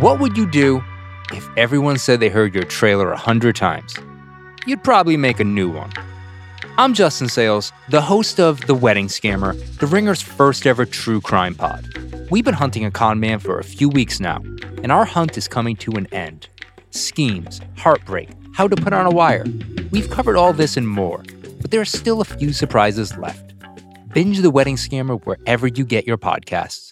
What would you do if everyone said they heard your trailer a hundred times? You'd probably make a new one. I'm Justin Sayles, the host of The Wedding Scammer, The Ringer's first ever true crime pod. We've been hunting a con man for a few weeks now, and our hunt is coming to an end. Schemes, heartbreak, how to put on a wire. We've covered all this and more, but there are still a few surprises left. Binge The Wedding Scammer wherever you get your podcasts.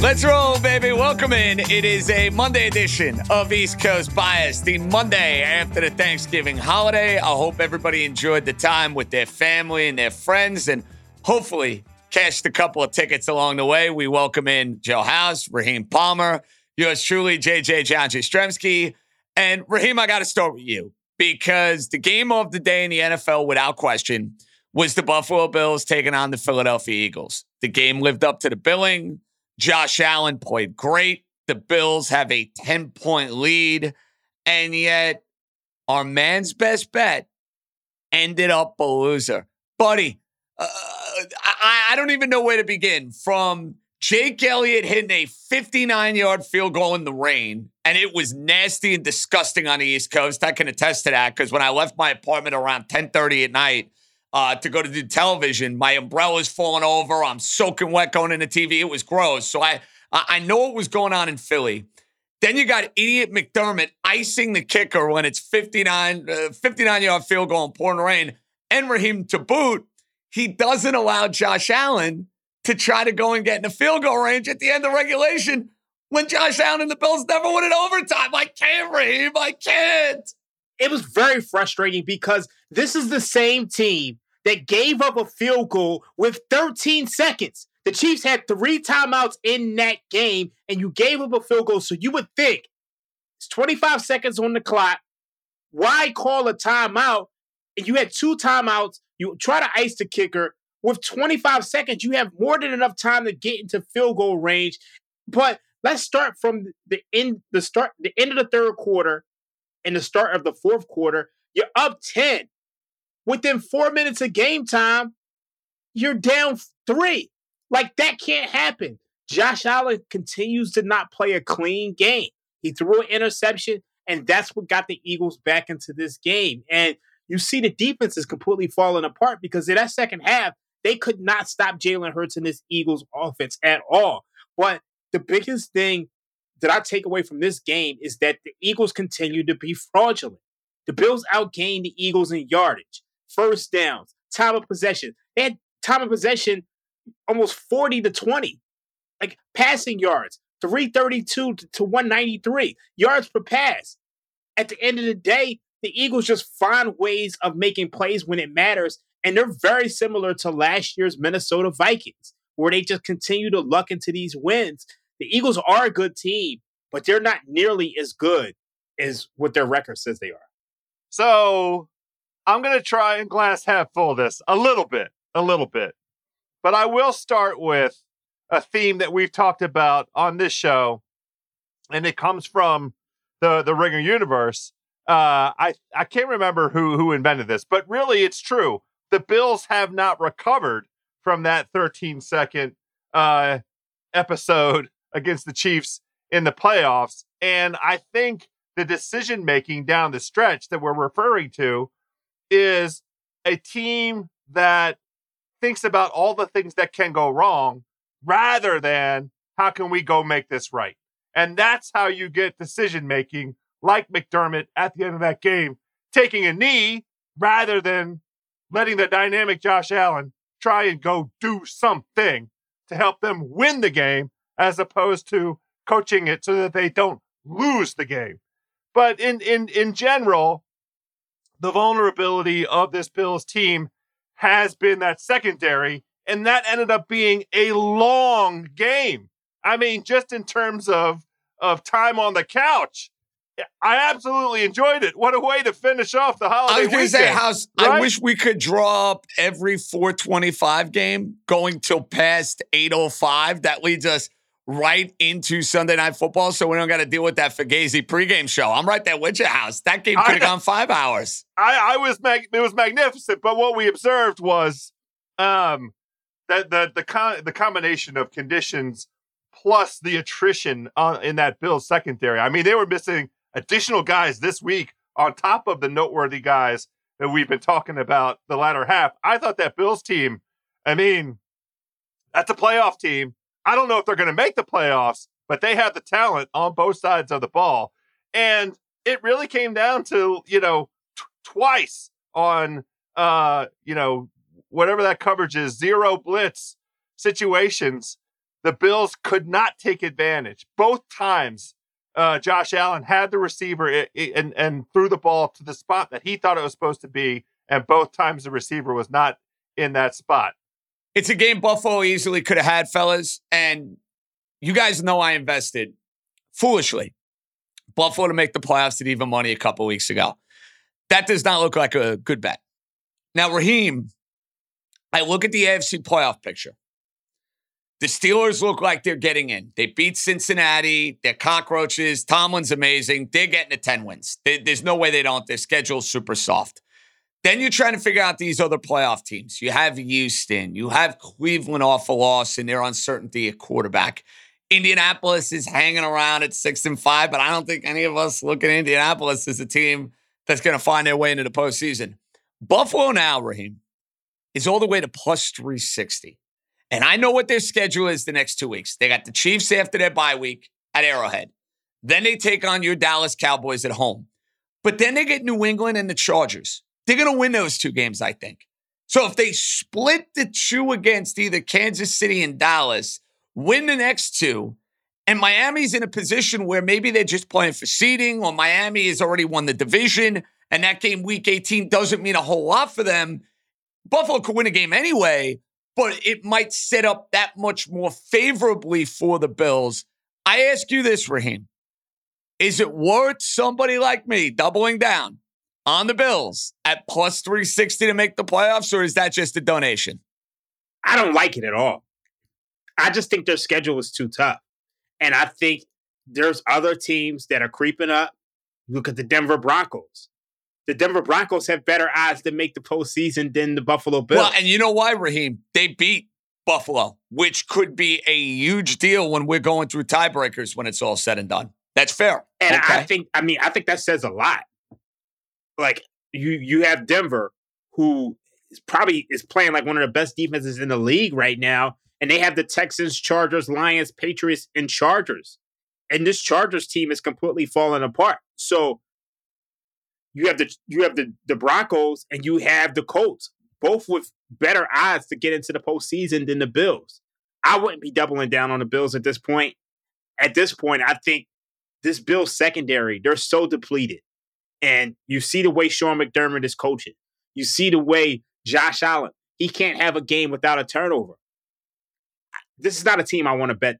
Let's roll, baby. Welcome in. It is a Monday edition of East Coast Bias, the Monday after the Thanksgiving holiday. I hope everybody enjoyed the time with their family and their friends and hopefully cashed a couple of tickets along the way. We welcome in Joe House, Raheem Palmer, yours truly, JJ John Jastremski. And Raheem, I got to start with you because the game of the day in the NFL, without question, was the Buffalo Bills taking on the Philadelphia Eagles. The game lived up to the billing. Josh Allen played great. The Bills have a 10 point lead. And yet, our man's best bet ended up a loser. Buddy, uh, I, I don't even know where to begin. From Jake Elliott hitting a 59 yard field goal in the rain, and it was nasty and disgusting on the East Coast. I can attest to that because when I left my apartment around 10:30 at night, uh, to go to the television. My umbrella's falling over. I'm soaking wet going into TV. It was gross. So I I know what was going on in Philly. Then you got idiot McDermott icing the kicker when it's 59, uh, 59 yard field goal in pouring rain. And Raheem to boot, he doesn't allow Josh Allen to try to go and get in the field goal range at the end of regulation when Josh Allen and the Bills never win in overtime. I can't, Raheem. I can't. It was very frustrating because this is the same team that gave up a field goal with 13 seconds. The Chiefs had three timeouts in that game, and you gave up a field goal. So you would think it's 25 seconds on the clock. Why call a timeout? And you had two timeouts. You try to ice the kicker. With 25 seconds, you have more than enough time to get into field goal range. But let's start from the end, the start, the end of the third quarter and the start of the fourth quarter. You're up 10 within four minutes of game time, you're down three. Like that can't happen. Josh Allen continues to not play a clean game. He threw an interception, and that's what got the Eagles back into this game. And you see the defense is completely falling apart because in that second half, they could not stop Jalen Hurts in this Eagles offense at all. But the biggest thing that I take away from this game is that the Eagles continue to be fraudulent. The Bills outgained the Eagles in yardage first downs, time of possession. They had time of possession almost 40 to 20. Like passing yards, 332 to 193 yards per pass. At the end of the day, the Eagles just find ways of making plays when it matters. And they're very similar to last year's Minnesota Vikings, where they just continue to luck into these wins. The Eagles are a good team, but they're not nearly as good as what their record says they are. So I'm going to try and glass half full this a little bit, a little bit. But I will start with a theme that we've talked about on this show, and it comes from the the Ringer universe. Uh, I I can't remember who who invented this, but really it's true. The Bills have not recovered from that 13 second uh, episode against the Chiefs in the playoffs, and I think the decision making down the stretch that we're referring to is a team that thinks about all the things that can go wrong rather than how can we go make this right. And that's how you get decision making like McDermott at the end of that game, taking a knee rather than letting the dynamic Josh Allen try and go do something to help them win the game as opposed to coaching it so that they don't lose the game. But in in in general, the vulnerability of this Bills team has been that secondary, and that ended up being a long game. I mean, just in terms of of time on the couch, eh, I absolutely enjoyed it. What a way to finish off the holiday. I was going to say, House. Right? I wish we could draw up every 425 game going till past 805. That leads us right into Sunday Night Football, so we don't got to deal with that Fugazi pregame show. I'm right there with your house. That game could have gone five hours. I, I was mag- it was magnificent, but what we observed was um, that the the con- the combination of conditions plus the attrition uh, in that Bills secondary. I mean, they were missing additional guys this week on top of the noteworthy guys that we've been talking about the latter half. I thought that Bills team, I mean, that's a playoff team. I don't know if they're going to make the playoffs, but they have the talent on both sides of the ball. And it really came down to, you know, t- twice on, uh, you know, whatever that coverage is, zero blitz situations. The Bills could not take advantage. Both times uh, Josh Allen had the receiver and and threw the ball to the spot that he thought it was supposed to be, and both times the receiver was not in that spot. It's a game Buffalo easily could have had, fellas, and you guys know I invested foolishly Buffalo to make the playoffs at even money a couple weeks ago. That does not look like a good bet. Now, Raheem, I look at the AFC playoff picture. The Steelers look like they're getting in. They beat Cincinnati. They're cockroaches. Tomlin's amazing. They're getting to 10 wins. there's no way they don't. Their schedule's super soft. Then you're trying to figure out these other playoff teams. You have Houston. You have Cleveland off a loss and their uncertainty at quarterback. Indianapolis is hanging around at six and five, but I don't think any of us look at Indianapolis as a team that's going to find their way into the postseason. Buffalo now, Raheem, is all the way to plus 360. And I know what their schedule is the next two weeks. They got the Chiefs after their bye week at Arrowhead. Then they take on your Dallas Cowboys at home. But then they get New England and the Chargers. They're going to win those two games, I think. So if they split the two against either Kansas City and Dallas, win the next two, and Miami's in a position where maybe they're just playing for seeding, or Miami has already won the division, and that game week 18 doesn't mean a whole lot for them. Buffalo could win a game anyway, but it might set up that much more favorably for the Bills. I ask you this, Raheem. Is it worth somebody like me doubling down on the Bills at plus 360 to make the playoffs, or is that just a donation? I don't like it at all. I just think their schedule is too tough. And I think there's other teams that are creeping up. Look at the Denver Broncos the Denver Broncos have better odds to make the postseason than the Buffalo Bills. Well, and you know why, Raheem? They beat Buffalo, which could be a huge deal when we're going through tiebreakers when it's all said and done. That's fair. And okay. I think, I mean, I think that says a lot. Like you, you have Denver, who is probably is playing like one of the best defenses in the league right now, and they have the Texans, Chargers, Lions, Patriots, and Chargers, and this Chargers team is completely falling apart. So you have the you have the the Broncos and you have the Colts, both with better odds to get into the postseason than the Bills. I wouldn't be doubling down on the Bills at this point. At this point, I think this Bills secondary, they're so depleted. And you see the way Sean McDermott is coaching. You see the way Josh Allen, he can't have a game without a turnover. This is not a team I want to bet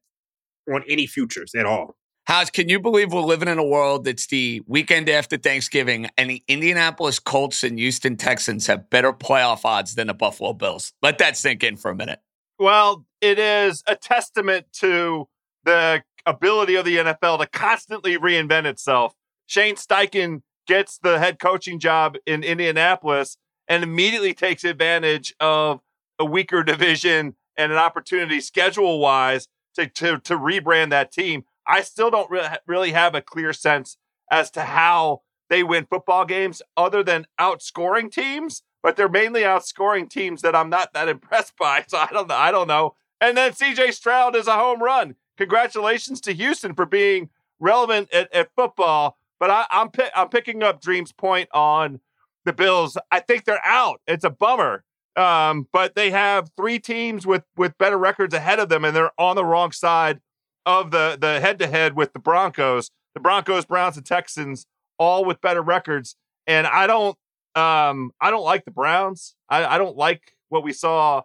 on any futures at all. House, can you believe we're living in a world that's the weekend after Thanksgiving and the Indianapolis Colts and Houston Texans have better playoff odds than the Buffalo Bills? Let that sink in for a minute. Well, it is a testament to the ability of the NFL to constantly reinvent itself. Shane Steichen gets the head coaching job in Indianapolis and immediately takes advantage of a weaker division and an opportunity schedule wise to, to, to rebrand that team. I still don't re- really have a clear sense as to how they win football games other than outscoring teams. but they're mainly outscoring teams that I'm not that impressed by. So I don't know. I don't know. And then CJ Stroud is a home run. Congratulations to Houston for being relevant at, at football. But I, I'm I'm picking up Dream's point on the Bills. I think they're out. It's a bummer. Um, but they have three teams with with better records ahead of them, and they're on the wrong side of the the head to head with the Broncos. The Broncos, Browns, and Texans all with better records. And I don't um I don't like the Browns. I, I don't like what we saw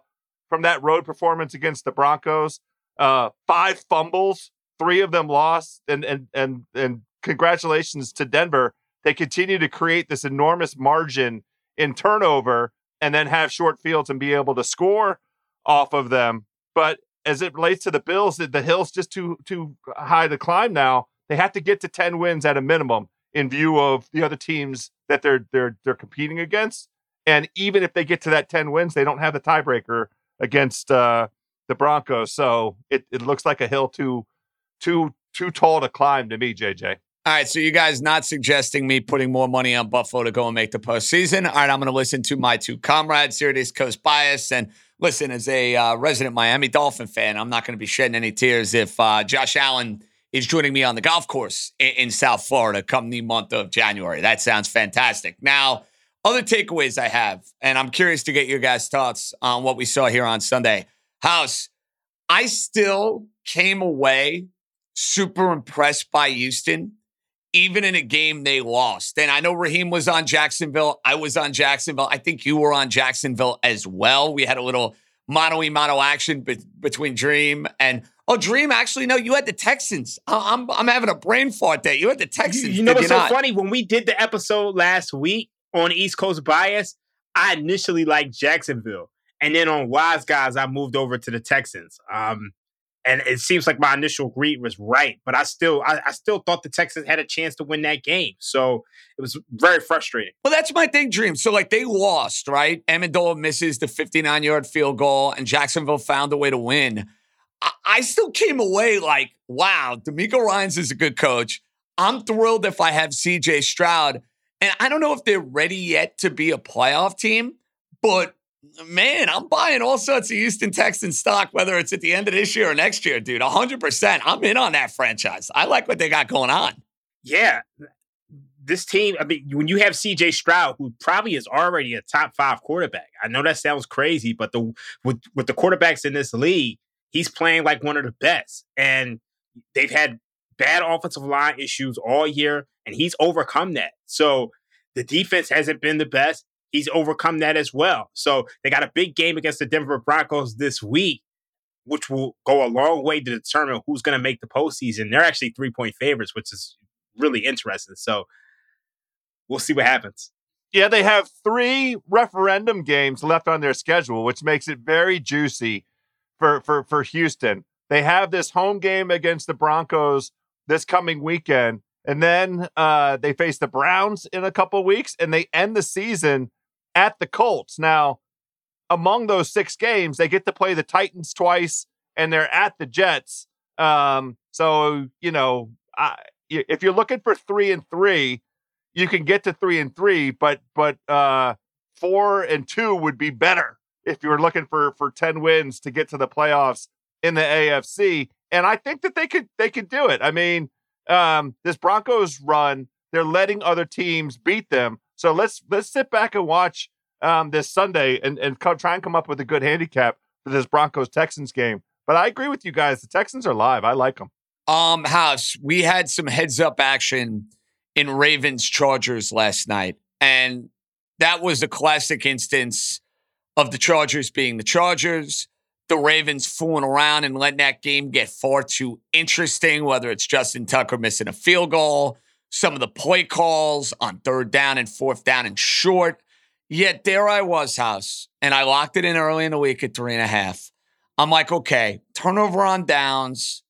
from that road performance against the Broncos. Uh five fumbles, three of them lost, and and and and congratulations to Denver. They continue to create this enormous margin in turnover and then have short fields and be able to score off of them. But as it relates to the Bills, the, hill's just too too high to climb now. They have to get to 10 wins at a minimum in view of the other teams that they're they're they're competing against. And even if they get to that 10 wins, they don't have the tiebreaker against uh, the Broncos. So it, it looks like a hill too too too tall to climb to me, JJ. All right, so you guys not suggesting me putting more money on Buffalo to go and make the postseason. All right, I'm going to listen to my two comrades here at East Coast Bias. And listen, as a uh, resident Miami Dolphin fan, I'm not going to be shedding any tears if uh, Josh Allen is joining me on the golf course in, in South Florida come the month of January. That sounds fantastic. Now, other takeaways I have, and I'm curious to get your guys' thoughts on what we saw here on Sunday. House, I still came away super impressed by Houston even in a game they lost. And I know Raheem was on Jacksonville. I was on Jacksonville. I think you were on Jacksonville as well. We had a little mono e mono action be- between Dream and oh, Dream. Actually, no, you had the Texans. I'm I'm having a brain fart there. You had the Texans. You, you know what's so not? funny? When we did the episode last week on East Coast Bias, I initially liked Jacksonville, and then on Wise Guys, I moved over to the Texans. Um, and it seems like my initial read was right, but I still I, I, still thought the Texans had a chance to win that game. So it was very frustrating. Well, that's my thing, Dream. So like they lost, right? Ammendola misses the 59 yard field goal, and Jacksonville found a way to win. I, I still came away like, wow, DeMeco Ryans is a good coach. I'm thrilled if I have CJ Stroud. And I don't know if they're ready yet to be a playoff team, but man, I'm buying all sorts of Houston Texans stock, whether it's at the end of this year or next year, dude. 100%. I'm in on that franchise. I like what they got going on. Yeah. This team, I mean, when you have CJ Stroud, who probably is already a top five quarterback, I know that sounds crazy, but the with, with the quarterbacks in this league, he's playing like one of the best. And they've had bad offensive line issues all year, and he's overcome that. So the defense hasn't been the best he's overcome that as well. So they got a big game against the Denver Broncos this week, which will go a long way to determine who's going to make the postseason. They're actually three point favorites, which is really interesting. So we'll see what happens. Yeah, they have three referendum games left on their schedule, which makes it very juicy for for for Houston. They have this home game against the Broncos this coming weekend, and then uh, they face the Browns in a couple weeks, and they end the season at the Colts. Now, among those six games, they get to play the Titans twice and they're at the Jets. Um, so, you know, I, if you're looking for three and three, you can get to three and three, but, but, uh, four and two would be better if you were looking for, for 10 wins to get to the playoffs in the AFC. And I think that they could, they could do it. I mean, um, this Broncos run, they're letting other teams beat them. So let's let's sit back and watch um, this Sunday and and co- try and come up with a good handicap for this Broncos Texans game. But I agree with you guys. The Texans are live. I like them. Um, House, we had some heads up action in Ravens Chargers last night, and that was a classic instance of the Chargers being the Chargers. The Ravens fooling around and letting that game get far too interesting, whether it's Justin Tucker missing a field goal, some of the play calls on third down and fourth down and short. Yet there I was, House, and I locked it in early in the week at three and a half. I'm like, okay, turnover on downs,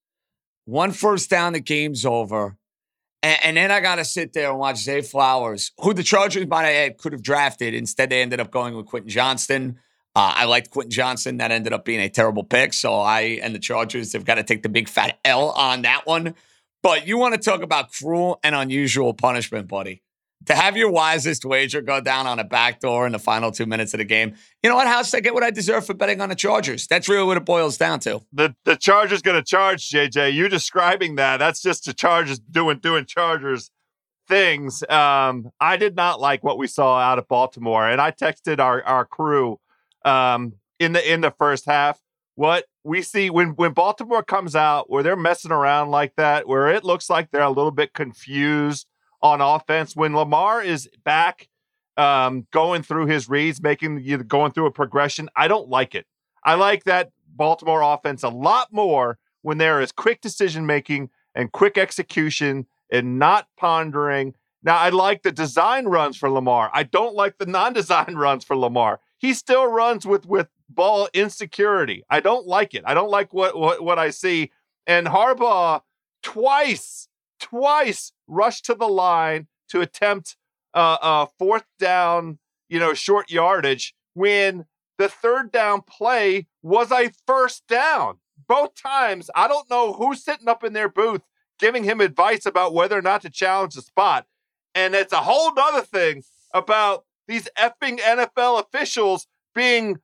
one first down, the game's over. And, and then I got to sit there and watch Zay Flowers, who the Chargers might have could have drafted. Instead, they ended up going with Quentin Johnston. Uh, I liked Quentin Johnston. That ended up being a terrible pick. So I and the Chargers have got to take the big fat L on that one. But you want to talk about cruel and unusual punishment, buddy. to have your wisest wager go down on a backdoor in the final two minutes of the game. You know what, House? I get what I deserve for betting on the Chargers. That's really what it boils down to. The the Chargers to charge JJ. You describing that? That's just the Chargers doing doing Chargers things. Um, I did not like what we saw out of Baltimore, and I texted our our crew um, in the in the first half. What we see when when Baltimore comes out, where they're messing around like that, where it looks like they're a little bit confused on offense. When Lamar is back, um, going through his reads, making you going through a progression, I don't like it. I like that Baltimore offense a lot more when there is quick decision making and quick execution and not pondering. Now, I like the design runs for Lamar. I don't like the non-design runs for Lamar. He still runs with with ball insecurity. I don't like it. I don't like what what, what I see. And Harbaugh twice, twice rushed to the line to attempt uh, a fourth down, you know, short yardage when the third down play was a first down. Both times, I don't know who's sitting up in their booth giving him advice about whether or not to challenge the spot. And it's a whole other thing about these effing NFL officials being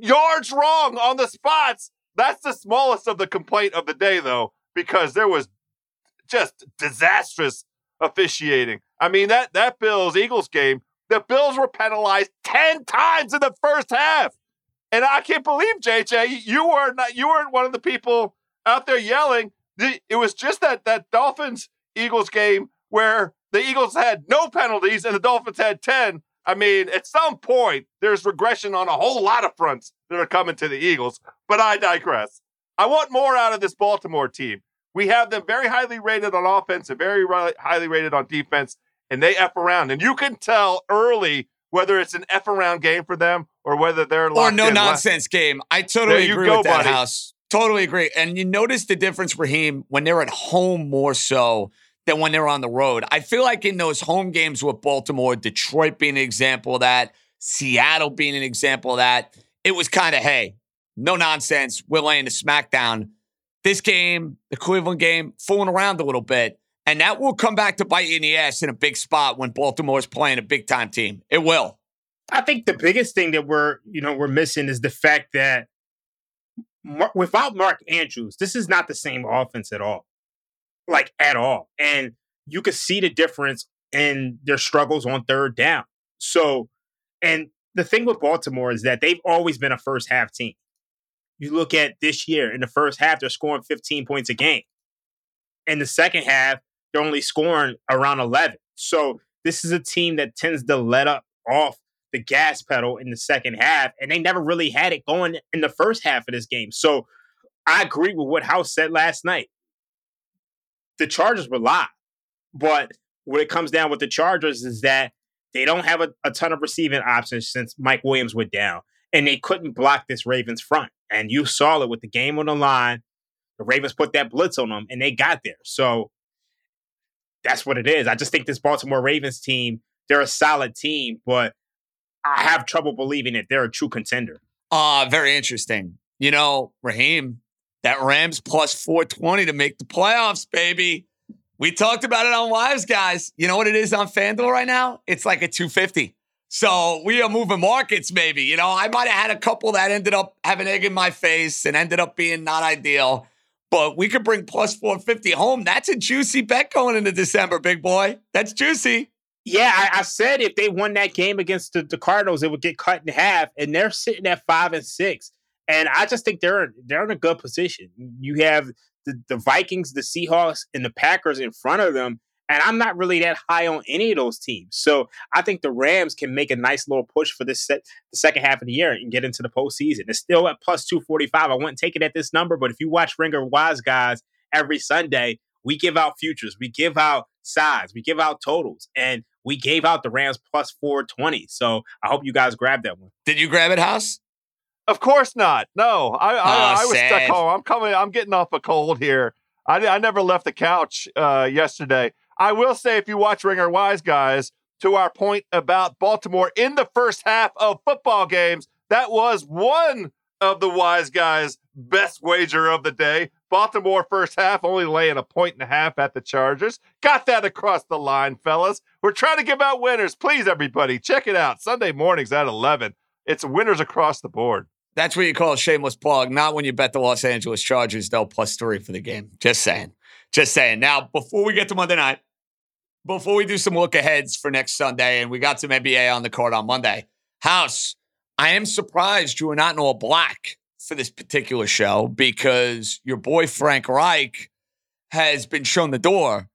yards wrong on the spots. That's the smallest of the complaint of the day, though, because there was just disastrous officiating. I mean, that that Bills Eagles game, the Bills were penalized 10 times in the first half. And I can't believe, JJ, you were not you weren't one of the people out there yelling. It was just that that Dolphins Eagles game where the Eagles had no penalties and the Dolphins had 10. I mean, at some point, there's regression on a whole lot of fronts that are coming to the Eagles, but I digress. I want more out of this Baltimore team. We have them very highly rated on offense and very highly rated on defense, and they F around. And you can tell early whether it's an F around game for them or whether they're or no nonsense game. I totally agree go, with that buddy. house. Totally agree. And you notice the difference, Raheem, when they're at home more so than when they're on the road. I feel like in those home games with Baltimore, Detroit being an example of that, Seattle being an example of that, it was kind of, hey, no nonsense. We're laying the smackdown. This game, the Cleveland game, fooling around a little bit. And that will come back to bite you in the ass in a big spot when Baltimore's playing a big time team. It will. I think the biggest thing that we're, you know, we're missing is the fact that without Mark Andrews, this is not the same offense at all like at all. And you could see the difference in their struggles on third down. So, and the thing with Baltimore is that they've always been a first half team. You look at this year, in the first half, they're scoring 15 points a game. In the second half, they're only scoring around 11. So, this is a team that tends to let up off the gas pedal in the second half, and they never really had it going in the first half of this game. So, I agree with what House said last night the Chargers were live. But what it comes down with the Chargers is that they don't have a, a ton of receiving options since Mike Williams went down. And they couldn't block this Ravens front. And you saw it with the game on the line. The Ravens put that blitz on them and they got there. So that's what it is. I just think this Baltimore Ravens team, they're a solid team, but I have trouble believing that they're a true contender. Uh, very interesting. You know, Raheem, that Rams plus 420 to make the playoffs, baby. We talked about it on Wise Guys. You know what it is on FanDuel right now? It's like a 250. So we are moving markets, maybe. You know, I might have had a couple that ended up having egg in my face and ended up being not ideal. But we could bring plus 450 home. That's a juicy bet going into December, big boy. That's juicy. Yeah, I, I said if they won that game against the, the Cardinals, it would get cut in half. And they're sitting at five and six. And I just think they're they're in a good position. You have the, the Vikings, the Seahawks, and the Packers in front of them. And I'm not really that high on any of those teams. So I think the Rams can make a nice little push for this set, the second half of the year and get into the postseason. It's still at plus 245. I wouldn't take it at this number, but if you watch Ringer Wise Guys every Sunday, we give out futures, we give out sides, we give out totals, and we gave out the Rams plus 420. So I hope you guys grab that one. Did you grab it, House? Of course not. No, I I, oh, I was stuck home. I'm coming. I'm getting off a cold here. I, I never left the couch uh, yesterday. I will say, if you watch Ringer Wise Guys, to our point about Baltimore in the first half of football games, that was one of the Wise Guys' best wager of the day. Baltimore first half only laying a point and a half at the Chargers. Got that across the line, fellas. We're trying to give out winners. Please, everybody, check it out. Sunday mornings at 11. It's winners across the board. That's what you call a shameless plug, not when you bet the Los Angeles Chargers, though, plus three for the game. Just saying. Just saying. Now, before we get to Monday night, before we do some look aheads for next Sunday, and we got some NBA on the court on Monday, House, I am surprised you are not in all black for this particular show because your boy Frank Reich has been shown the door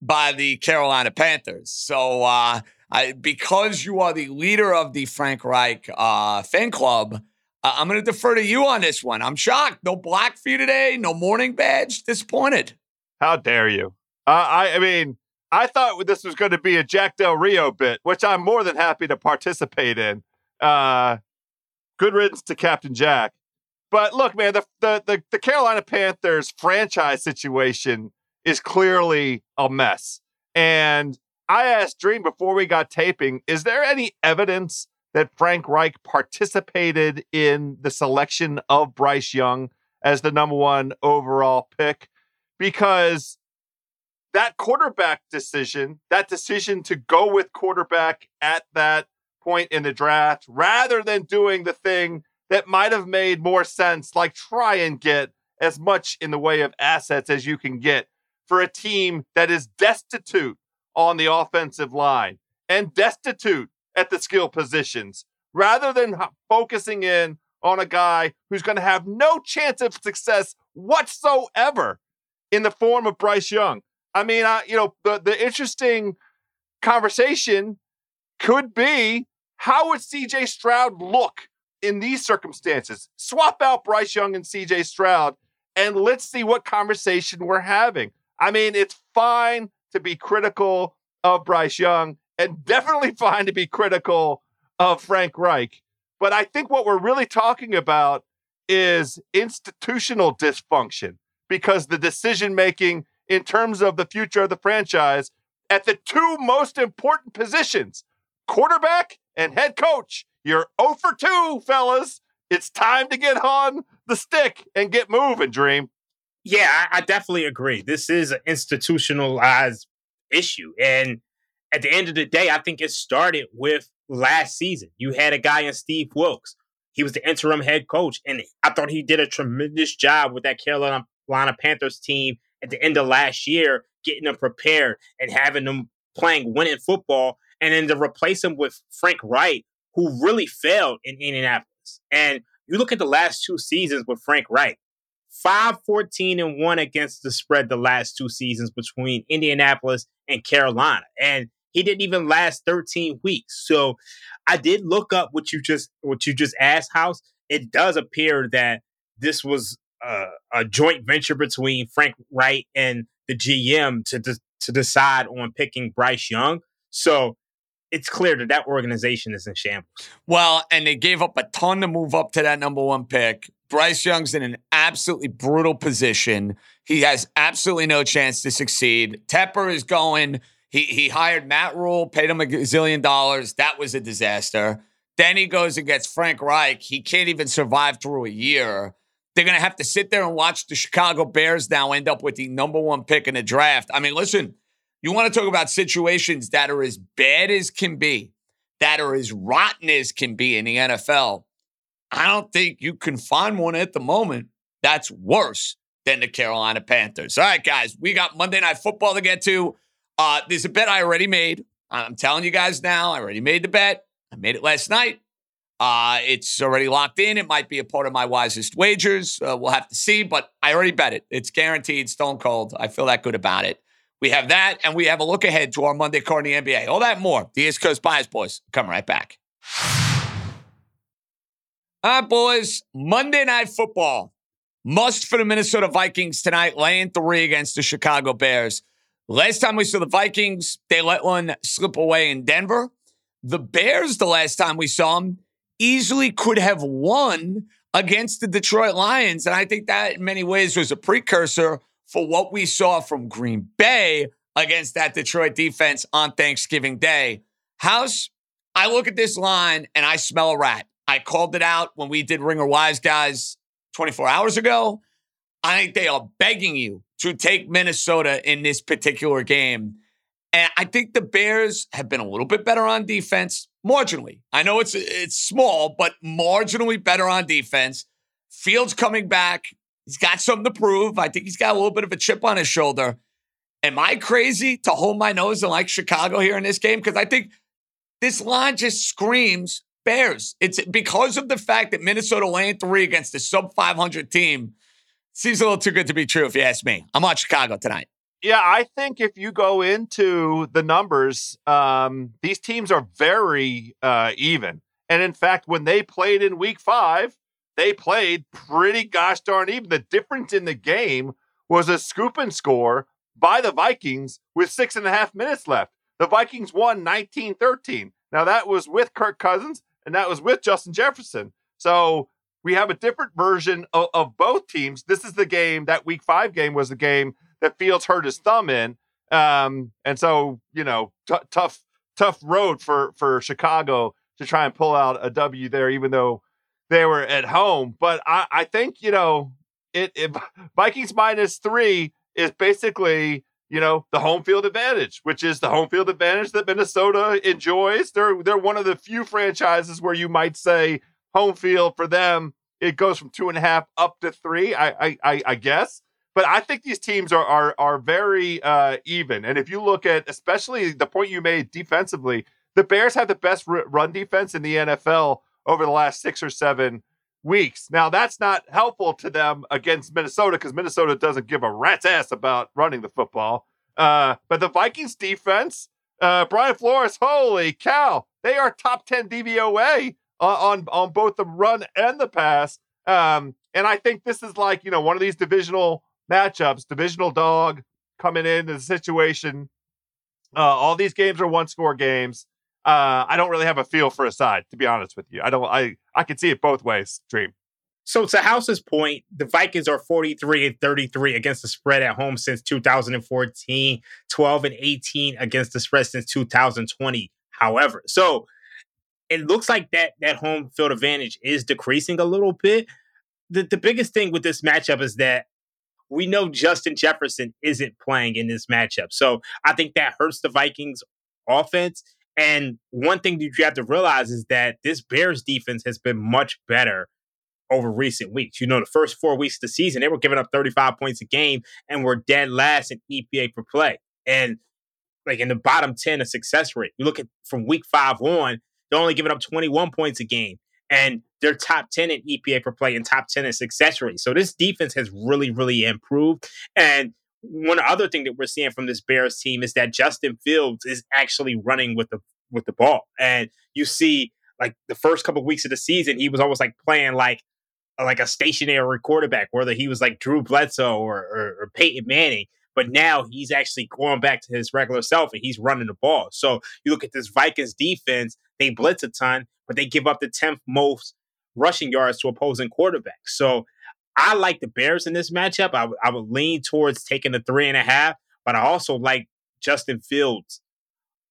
by the Carolina Panthers. So, uh, I, because you are the leader of the Frank Reich uh, fan club, I'm going to defer to you on this one. I'm shocked. No black for you today. No mourning badge. Disappointed. How dare you? Uh, I, I mean, I thought this was going to be a Jack Del Rio bit, which I'm more than happy to participate in. Uh, good riddance to Captain Jack. But look, man, the, the, the the Carolina Panthers franchise situation is clearly a mess. And I asked Dream before we got taping, is there any evidence that Frank Reich participated in the selection of Bryce Young as the number one overall pick? Because that quarterback decision, that decision to go with quarterback at that point in the draft, rather than doing the thing that might have made more sense, like try and get as much in the way of assets as you can get for a team that is destitute on the offensive line and destitute at the skill positions, rather than focusing in on a guy who's going to have no chance of success whatsoever in the form of Bryce Young. I mean, I, you know, the, the interesting conversation could be how would CJ Stroud look in these circumstances, swap out Bryce Young and CJ Stroud, and let's see what conversation we're having. I mean, it's fine to be critical of Bryce Young and definitely fine to be critical of Frank Reich. But I think what we're really talking about is institutional dysfunction because the decision making in terms of the future of the franchise at the two most important positions, quarterback and head coach, you're 0 for 2, fellas. It's time to get on the stick and get moving, Dream. Yeah, I, I definitely agree. This is an institutionalized issue. And at the end of the day, I think it started with last season. You had a guy in Steve Wilks. He was the interim head coach, and I thought he did a tremendous job with that Carolina Panthers team at the end of last year, getting them prepared and having them playing winning football. And then to replace him with Frank Reich, who really failed in Indianapolis. And you look at the last two seasons with Frank Reich, 5 14 and 1 against the spread the last two seasons between Indianapolis and Carolina. And he didn't even last 13 weeks. So I did look up what you just what you just asked, House. It does appear that this was a, a joint venture between Frank Reich and the GM to, to to decide on picking Bryce Young. So it's clear that that organization is in shambles. Well, and they gave up a ton to move up to that number one pick. Bryce Young's in an absolutely brutal position. He has absolutely no chance to succeed. Tepper is going. He he hired Matt Rhule, paid him a gazillion dollars. That was a disaster. Then he goes and gets Frank Reich. He can't even survive through a year. They're going to have to sit there and watch the Chicago Bears now end up with the number one pick in the draft. I mean, listen, you want to talk about situations that are as bad as can be, that are as rotten as can be in the NFL. I don't think you can find one at the moment that's worse than the Carolina Panthers. All right, guys, we got Monday Night Football to get to. Uh, there's a bet I already made. I'm telling you guys now, I already made the bet. I made it last night. Uh, it's already locked in. It might be a part of my wisest wagers. Uh, we'll have to see, but I already bet it. It's guaranteed, stone cold. I feel that good about it. We have that, and we have a look ahead to our Monday card in the NBA. All that more. The East Coast Bias Boys come right back. All right, boys. Monday Night Football. Must for the Minnesota Vikings tonight, laying three against the Chicago Bears. Last time we saw the Vikings, they let one slip away in Denver. The Bears, the last time we saw them, easily could have won against the Detroit Lions. And I think that in many ways was a precursor for what we saw from Green Bay against that Detroit defense on Thanksgiving Day. House, I look at this line and I smell a rat. I called it out when we did Ringer Wise guys 24 hours ago. I think they are begging you to take Minnesota in this particular game. And I think the Bears have been a little bit better on defense, marginally. I know it's it's small, but marginally better on defense. Fields coming back. He's got something to prove. I think he's got a little bit of a chip on his shoulder. Am I crazy to hold my nose and like Chicago here in this game? Because I think this line just screams Bears. It's because of the fact that Minnesota lane three against a sub 500 team. Seems a little too good to be true, if you ask me. I'm on Chicago tonight. Yeah, I think if you go into the numbers, um, these teams are very uh, even. And in fact, when they played in week five, they played pretty gosh darn even. The difference in the game was a scoop and score by the Vikings with six and a half minutes left. The Vikings won 19 13. Now, that was with Kirk Cousins and that was with Justin Jefferson. So we have a different version of, of both teams. This is the game, that week five game was the game that Fields hurt his thumb in. Um, and so, you know, t- tough, tough road for, for Chicago to try and pull out a W there, even though they were at home. But I, I think, you know, it, it Vikings minus three is basically you know the home field advantage, which is the home field advantage that Minnesota enjoys. They're they're one of the few franchises where you might say home field for them it goes from two and a half up to three. I I, I guess. But I think these teams are are are very uh, even. And if you look at especially the point you made defensively, the Bears have the best run defense in the NFL over the last six or seven weeks. Now, that's not helpful to them against Minnesota because Minnesota doesn't give a rat's ass about running the football. Uh, but the Vikings defense, uh, Brian Flores, holy cow, they are top 10 DVOA on, on, both the run and the pass. Um, and I think this is like, you know, one of these divisional matchups, divisional dog coming in the situation. Uh, all these games are one score games uh, I don't really have a feel for a side, to be honest with you. I don't. I I can see it both ways. Dream. So to House's point, the Vikings are 43 and 33 against the spread at home since 2014, 12 and 18 against the spread since 2020. However, so it looks like that that home field advantage is decreasing a little bit. The the biggest thing with this matchup is that we know Justin Jefferson isn't playing in this matchup. So I think that hurts the Vikings offense. And one thing that you have to realize is that this Bears defense has been much better over recent weeks. You know, the first four weeks of the season, they were giving up 35 points a game and were dead last in EPA per play. And like in the bottom 10 of success rate. You look at from week five on, they're only giving up 21 points a game. And they're top 10 in EPA per play and top 10 in success rate. So this defense has really, really improved. And one other thing that we're seeing from this Bears team is that Justin Fields is actually running with the with the ball, and you see like the first couple of weeks of the season, he was almost like playing like like a stationary quarterback, whether he was like Drew Bledsoe or, or, or Peyton Manning. But now he's actually going back to his regular self and he's running the ball. So you look at this Vikings defense, they blitz a ton, but they give up the 10th most rushing yards to opposing quarterbacks. So I like the Bears in this matchup. I, w- I would lean towards taking the three and a half, but I also like Justin Fields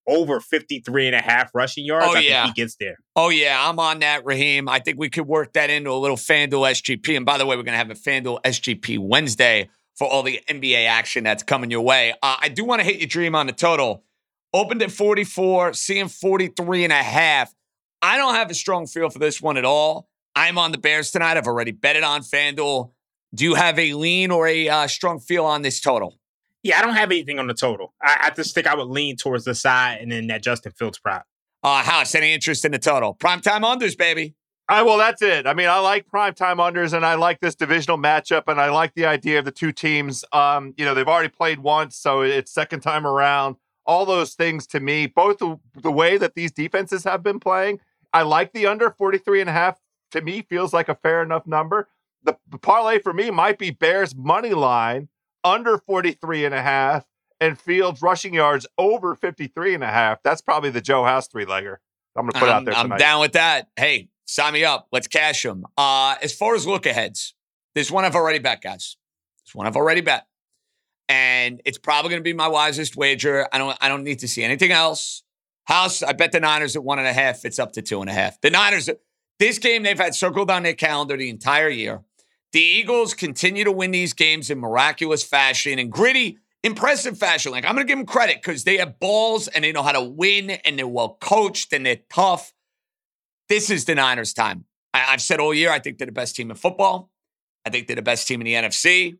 over 53 and a half rushing yards. Oh, I yeah. he gets there. Oh, yeah. I'm on that, Raheem. I think we could work that into a little FanDuel SGP. And by the way, we're going to have a FanDuel SGP Wednesday for all the NBA action that's coming your way. Uh, I do want to hit your dream on the total. Opened at 44, seeing 43 and a half. I don't have a strong feel for this one at all. I'm on the Bears tonight. I've already bet it on FanDuel. Do you have a lean or a uh, strong feel on this total? Yeah, I don't have anything on the total. I, I just think I would lean towards the side and then that Justin Fields prop. Uh, House, any interest in the total? Primetime unders, baby. I well, that's it. I mean, I like primetime unders, and I like this divisional matchup, and I like the idea of the two teams. Um, you know, they've already played once, so it's second time around. All those things to me, both the, the way that these defenses have been playing, I like the under 43 and a half to me feels like a fair enough number. The, the parlay for me might be Bears money line under 43 and a half and Fields rushing yards over 53 and a half. That's probably the Joe House three legger. I'm going to put I'm, out there. Tonight. I'm down with that. Hey, sign me up. Let's cash them. Uh, as far as look aheads, there's one I've already bet, guys. There's one I've already bet. And it's probably going to be my wisest wager. I don't I don't need to see anything else. House, I bet the Niners at one and a half. It's up to two and a half. The Niners, this game they've had circled on their calendar the entire year. The Eagles continue to win these games in miraculous fashion and gritty, impressive fashion. Like, I'm going to give them credit because they have balls and they know how to win and they're well coached and they're tough. This is the Niners' time. I- have said all year, I think they're the best team in football. I think they're the best team in the NFC.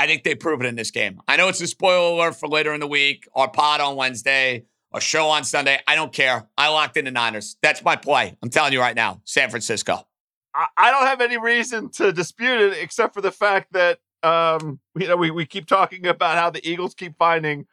I think they prove it in this game. I know it's a spoiler alert for later in the week, our pod on Wednesday, our show on Sunday. I don't care. I locked in the Niners. That's my play. I'm telling you right now, San Francisco. I don't have any reason to dispute it except for the fact that um, you know we, we keep talking about how the Eagles keep finding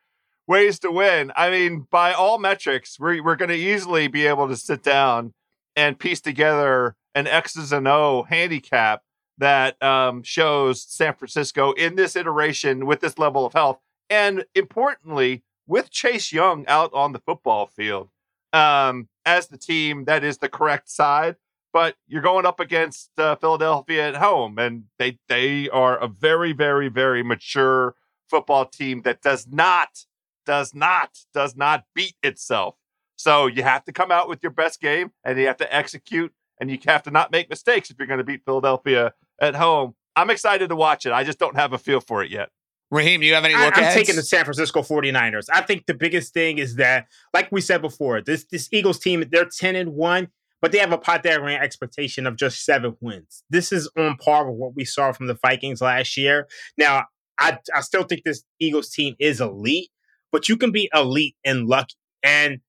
ways to win. I mean, by all metrics, we're we're going to easily be able to sit down and piece together an X's and O handicap that um, shows San Francisco in this iteration with this level of health, and importantly, with Chase Young out on the football field um, as the team that is the correct side but you're going up against uh, Philadelphia at home, and they they are a very, very, very mature football team that does not, does not, does not beat itself. So you have to come out with your best game, and you have to execute, and you have to not make mistakes if you're going to beat Philadelphia at home. I'm excited to watch it. I just don't have a feel for it yet. Raheem, do you have any look I, am taking the San Francisco 49ers. I think the biggest thing is that, like we said before, this this Eagles team, they're 10 and 1 but they have a Pythagorean expectation of just seven wins. This is on par with what we saw from the Vikings last year. Now, I, I still think this Eagles team is elite, but you can be elite and lucky. And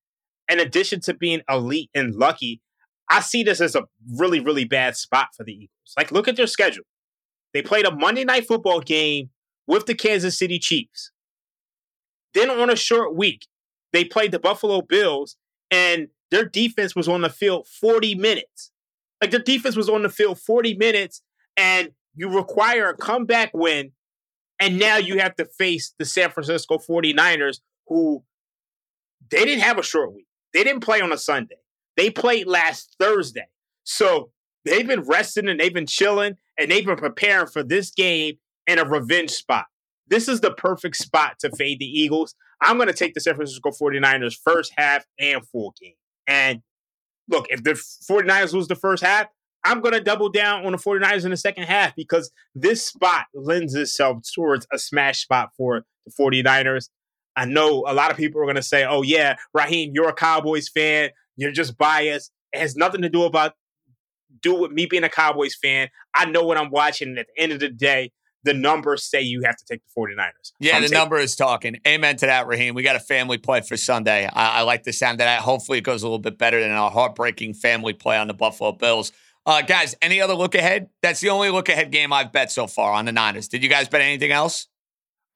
in addition to being elite and lucky, I see this as a really, really bad spot for the Eagles. Like, look at their schedule. They played a Monday night football game with the Kansas City Chiefs. Then on a short week, they played the Buffalo Bills and their defense was on the field 40 minutes. Like their defense was on the field 40 minutes, and you require a comeback win. And now you have to face the San Francisco 49ers, who they didn't have a short week. They didn't play on a Sunday. They played last Thursday. So they've been resting and they've been chilling and they've been preparing for this game in a revenge spot. This is the perfect spot to fade the Eagles. I'm going to take the San Francisco 49ers first half and full game. And look, if the 49ers lose the first half, I'm going to double down on the 49ers in the second half because this spot lends itself towards a smash spot for the 49ers. I know a lot of people are going to say, oh, yeah, Raheem, you're a Cowboys fan. You're just biased. It has nothing to do about do with me being a Cowboys fan. I know what I'm watching. And at the end of the day, the numbers say you have to take the 49ers. Yeah, I'm the taking- number is talking. Amen to that, Raheem. We got a family play for Sunday. I, I like the sound of that. Hopefully, it goes a little bit better than our heartbreaking family play on the Buffalo Bills. Uh, guys, any other look ahead? That's the only look ahead game I've bet so far on the Niners. Did you guys bet anything else?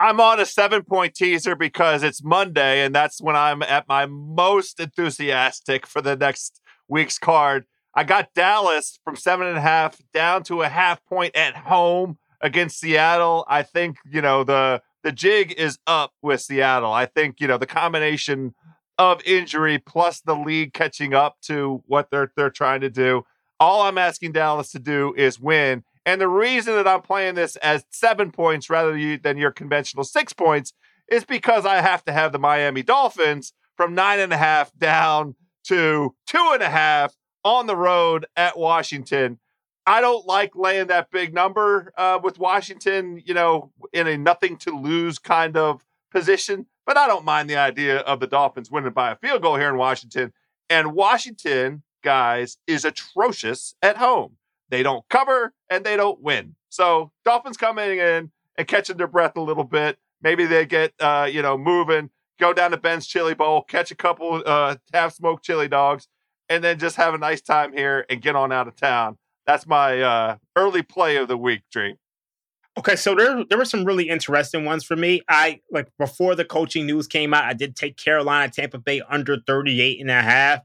I'm on a seven point teaser because it's Monday, and that's when I'm at my most enthusiastic for the next week's card. I got Dallas from seven and a half down to a half point at home against Seattle. I think, you know, the the jig is up with Seattle. I think, you know, the combination of injury plus the league catching up to what they're they're trying to do. All I'm asking Dallas to do is win. And the reason that I'm playing this as seven points rather than your conventional six points is because I have to have the Miami Dolphins from nine and a half down to two and a half on the road at Washington. I don't like laying that big number uh, with Washington, you know, in a nothing to lose kind of position. But I don't mind the idea of the Dolphins winning by a field goal here in Washington. And Washington, guys, is atrocious at home. They don't cover and they don't win. So Dolphins coming in and catching their breath a little bit. Maybe they get, uh, you know, moving, go down to Ben's Chili Bowl, catch a couple uh, half smoked chili dogs, and then just have a nice time here and get on out of town that's my uh, early play of the week, Dream. Okay, so there there were some really interesting ones for me. I like before the coaching news came out, I did take Carolina Tampa Bay under 38 and a half.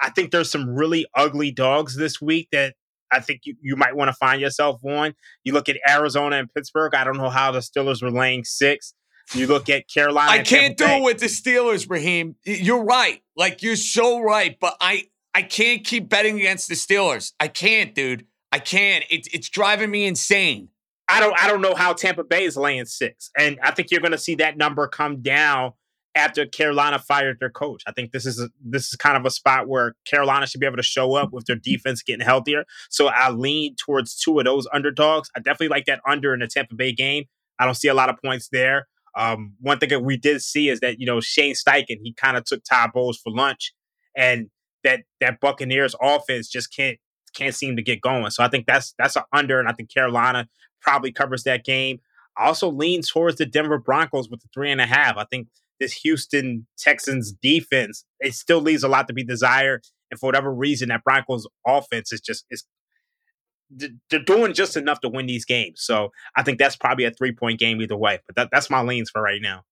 I think there's some really ugly dogs this week that I think you, you might want to find yourself on. You look at Arizona and Pittsburgh. I don't know how the Steelers were laying six. You look at Carolina. I can't do it with the Steelers, Raheem. You're right. Like you're so right, but I I can't keep betting against the Steelers. I can't, dude. I can't. It's it's driving me insane. I don't I don't know how Tampa Bay is laying six, and I think you're going to see that number come down after Carolina fired their coach. I think this is a, this is kind of a spot where Carolina should be able to show up with their defense getting healthier. So I lean towards two of those underdogs. I definitely like that under in the Tampa Bay game. I don't see a lot of points there. Um, one thing that we did see is that you know Shane Steichen he kind of took Todd Bowles for lunch, and that that Buccaneers offense just can't can't seem to get going. So I think that's that's an under, and I think Carolina probably covers that game. I also lean towards the Denver Broncos with the three and a half. I think this Houston Texans defense it still leaves a lot to be desired, and for whatever reason, that Broncos offense is just is they're doing just enough to win these games. So I think that's probably a three point game either way. But that, that's my leans for right now.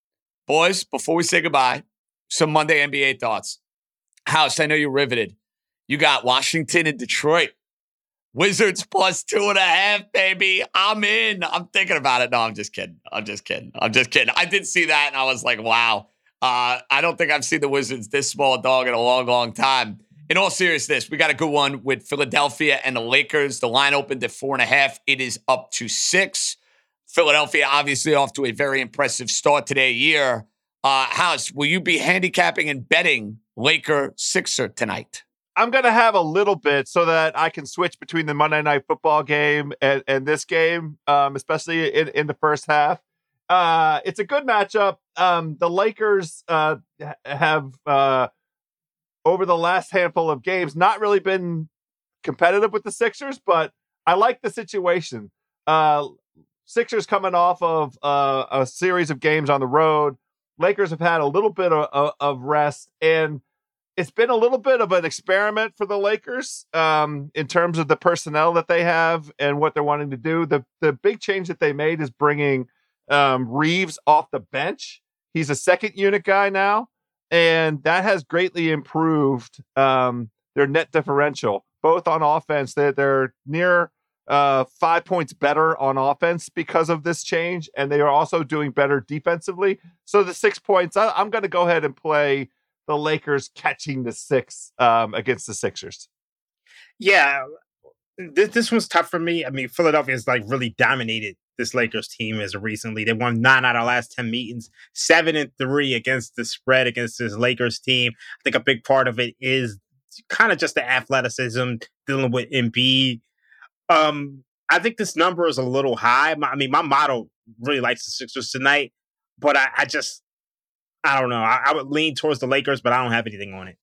Boys, before we say goodbye, some Monday NBA thoughts. House, I know you're riveted. You got Washington and Detroit. Wizards plus two and a half, baby. I'm in. I'm thinking about it. No, I'm just kidding. I'm just kidding. I'm just kidding. I did see that and I was like, wow. Uh, I don't think I've seen the Wizards this small dog in a long, long time. In all seriousness, we got a good one with Philadelphia and the Lakers. The line opened at four and a half. It is up to six. Philadelphia obviously off to a very impressive start today year. Uh, House, will you be handicapping and betting Laker Sixer tonight? I'm to have a little bit so that I can switch between the Monday Night Football game and, and this game, um, especially in, in the first half. Uh, it's a good matchup. Um, the Lakers uh, have, uh, over the last handful of games, not really been competitive with the Sixers, but I like the situation. Uh, Sixers coming off of uh, a series of games on the road. Lakers have had a little bit of, of rest and it's been a little bit of an experiment for the Lakers um, in terms of the personnel that they have and what they're wanting to do. The the big change that they made is bringing um, Reaves off the bench. He's a second unit guy now, and that has greatly improved um, their net differential, both on offense. They're, they're near uh, five points better on offense because of this change, and they are also doing better defensively. So the six points, I, I'm going to go ahead and play the Lakers catching the six um, against the Sixers. Yeah, this this was tough for me. I mean, Philadelphia has like really dominated this Lakers team as recently. They won nine out of last ten meetings, seven and three against the spread against this Lakers team. I think a big part of it is kind of just the athleticism dealing with Embiid. Um, I think this number is a little high. I mean, my model really likes the Sixers tonight, but I, I just I don't know. I, I, would lean towards the Lakers, but I don't have anything on it.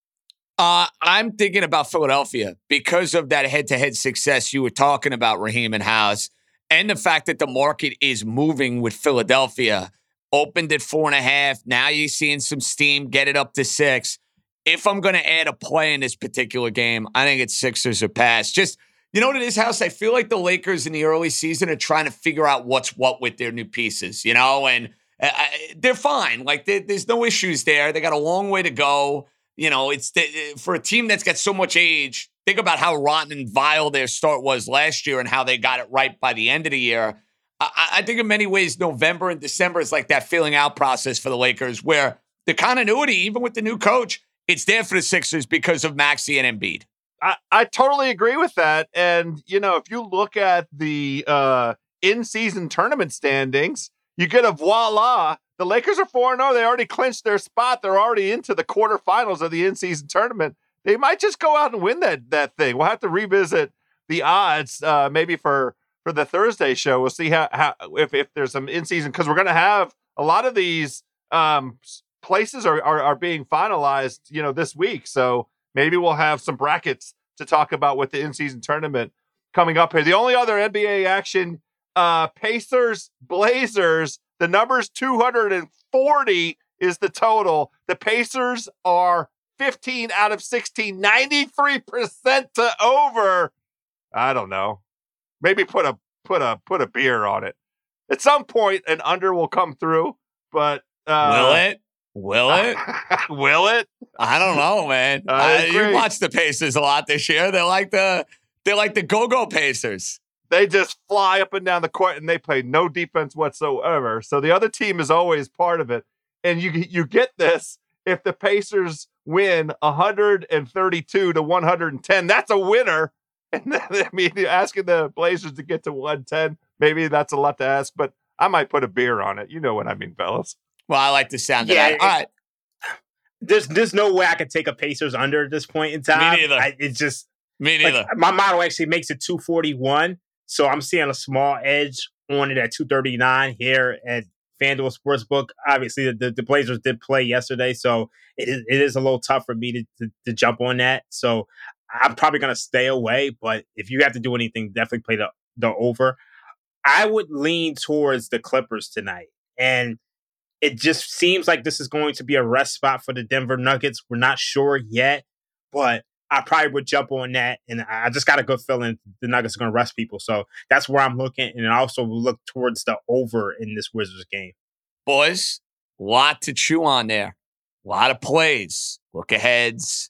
Uh, I'm thinking about Philadelphia because of that head to head success you were talking about, Raheem and House, and the fact that the market is moving with Philadelphia. Opened at four and a half. Now you're seeing some steam, get it up to six. If I'm going to add a play in this particular game, I think it's Sixers or pass. Just, you know what it is, House? I feel like the Lakers in the early season are trying to figure out what's what with their new pieces, you know, and uh, they're fine. Like there's no issues there. They got a long way to go. You know, it's the, uh, for a team that's got so much age. Think about how rotten and vile their start was last year and how they got it right by the end of the year. I, I think in many ways, November and December is like that filling out process for the Lakers, where the continuity, even with the new coach, it's there for the Sixers because of Maxey and Embiid. I, I totally agree with that. And, you know, if you look at the uh, in season tournament standings, you get a voila. The Lakers are 4 0. They already clinched their spot. They're already into the quarterfinals of the in season tournament. They might just go out and win that, that thing. We'll have to revisit the odds uh, maybe for, for the Thursday show. We'll see how, how if, if there's some in season because we're going to have a lot of these um, places are, are, are being finalized, you know, this week. So maybe we'll have some brackets to talk about with the in season tournament coming up here. The only other NBA action uh, Pacers, Blazers. The number's 240 is the total. The Pacers are 15 out of 16, 93% to over. I don't know. Maybe put a put a put a beer on it. At some point, an under will come through, but uh, will it? Will it? will it? I don't know, man. Uh, you watch the Pacers a lot this year. They're like the they're like the go-go Pacers they just fly up and down the court and they play no defense whatsoever. So the other team is always part of it. And you you get this if the Pacers win 132 to 110, that's a winner. And then, I mean, asking the Blazers to get to 110, maybe that's a lot to ask, but I might put a beer on it. You know what I mean, fellas. Well, I like the sound of yeah, that. All right. there's there's no way I could take a Pacers under at this point in time. Me neither. I, it's just Me neither. like, my model actually makes it 241, so I'm seeing a small edge on it at 239 here at FanDuel Sportsbook. Obviously, the, the, Blazers did play yesterday, so it is it is a little tough for me to, to, to jump on that. So I'm probably going to stay away. But if you have to do anything, definitely play the the over. I would lean towards the Clippers tonight, and it just seems like this is going to be a rest spot for the Denver Nuggets. We're not sure yet, but I probably would jump on that. And I just got a good feeling the Nuggets are going to rest people. So that's where I'm looking. And I also look towards the over in this Wizards game. Boys, a lot to chew on there. A lot of plays, look aheads,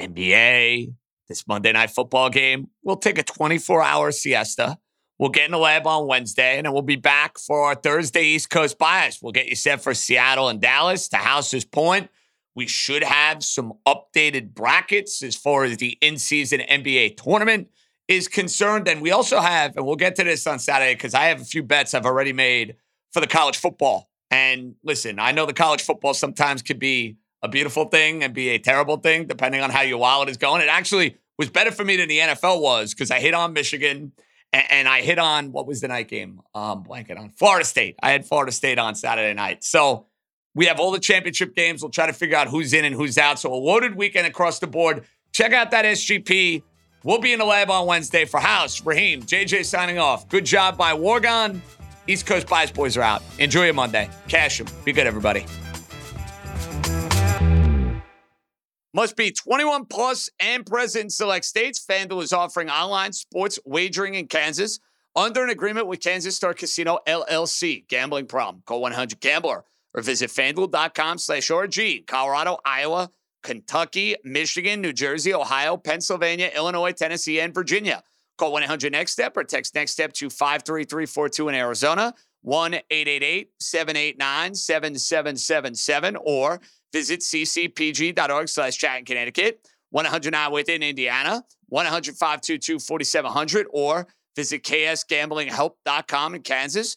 NBA, this Monday night football game. We'll take a 24 hour siesta. We'll get in the lab on Wednesday, and then we'll be back for our Thursday East Coast bias. We'll get you set for Seattle and Dallas. To House's point, we should have some updated brackets as far as the in season NBA tournament is concerned. And we also have, and we'll get to this on Saturday because I have a few bets I've already made for the college football. And listen, I know the college football sometimes could be a beautiful thing and be a terrible thing depending on how your wallet is going. It actually was better for me than the NFL was because I hit on Michigan and, and, I hit on what was the night game? Um, blanket on Florida State. I had Florida State on Saturday night. So we have all the championship games. We'll try to figure out who's in and who's out. So a loaded weekend across the board. Check out that SGP. We'll be in the lab on Wednesday for House, Raheem, JJ signing off. Good job by Wargon. East Coast Bias Boys are out. Enjoy your Monday. Cash them. Be good, everybody. Must be 21 plus and present in select states. FanDuel is offering online sports wagering in Kansas under an agreement with Kansas Star Casino LLC. Gambling problem? Call 100 Gambler or visit fanduel.com slash RG. Colorado, Iowa, Kentucky, Michigan, New Jersey, Ohio, Pennsylvania, Illinois, Tennessee, and Virginia. Call 1 800 Next Step or text Next Step to 53342 in Arizona, 1 888 789 7777, or visit ccpg.org slash chat in Connecticut, 109 within Indiana, 100 522 4700, or visit ksgamblinghelp.com in Kansas,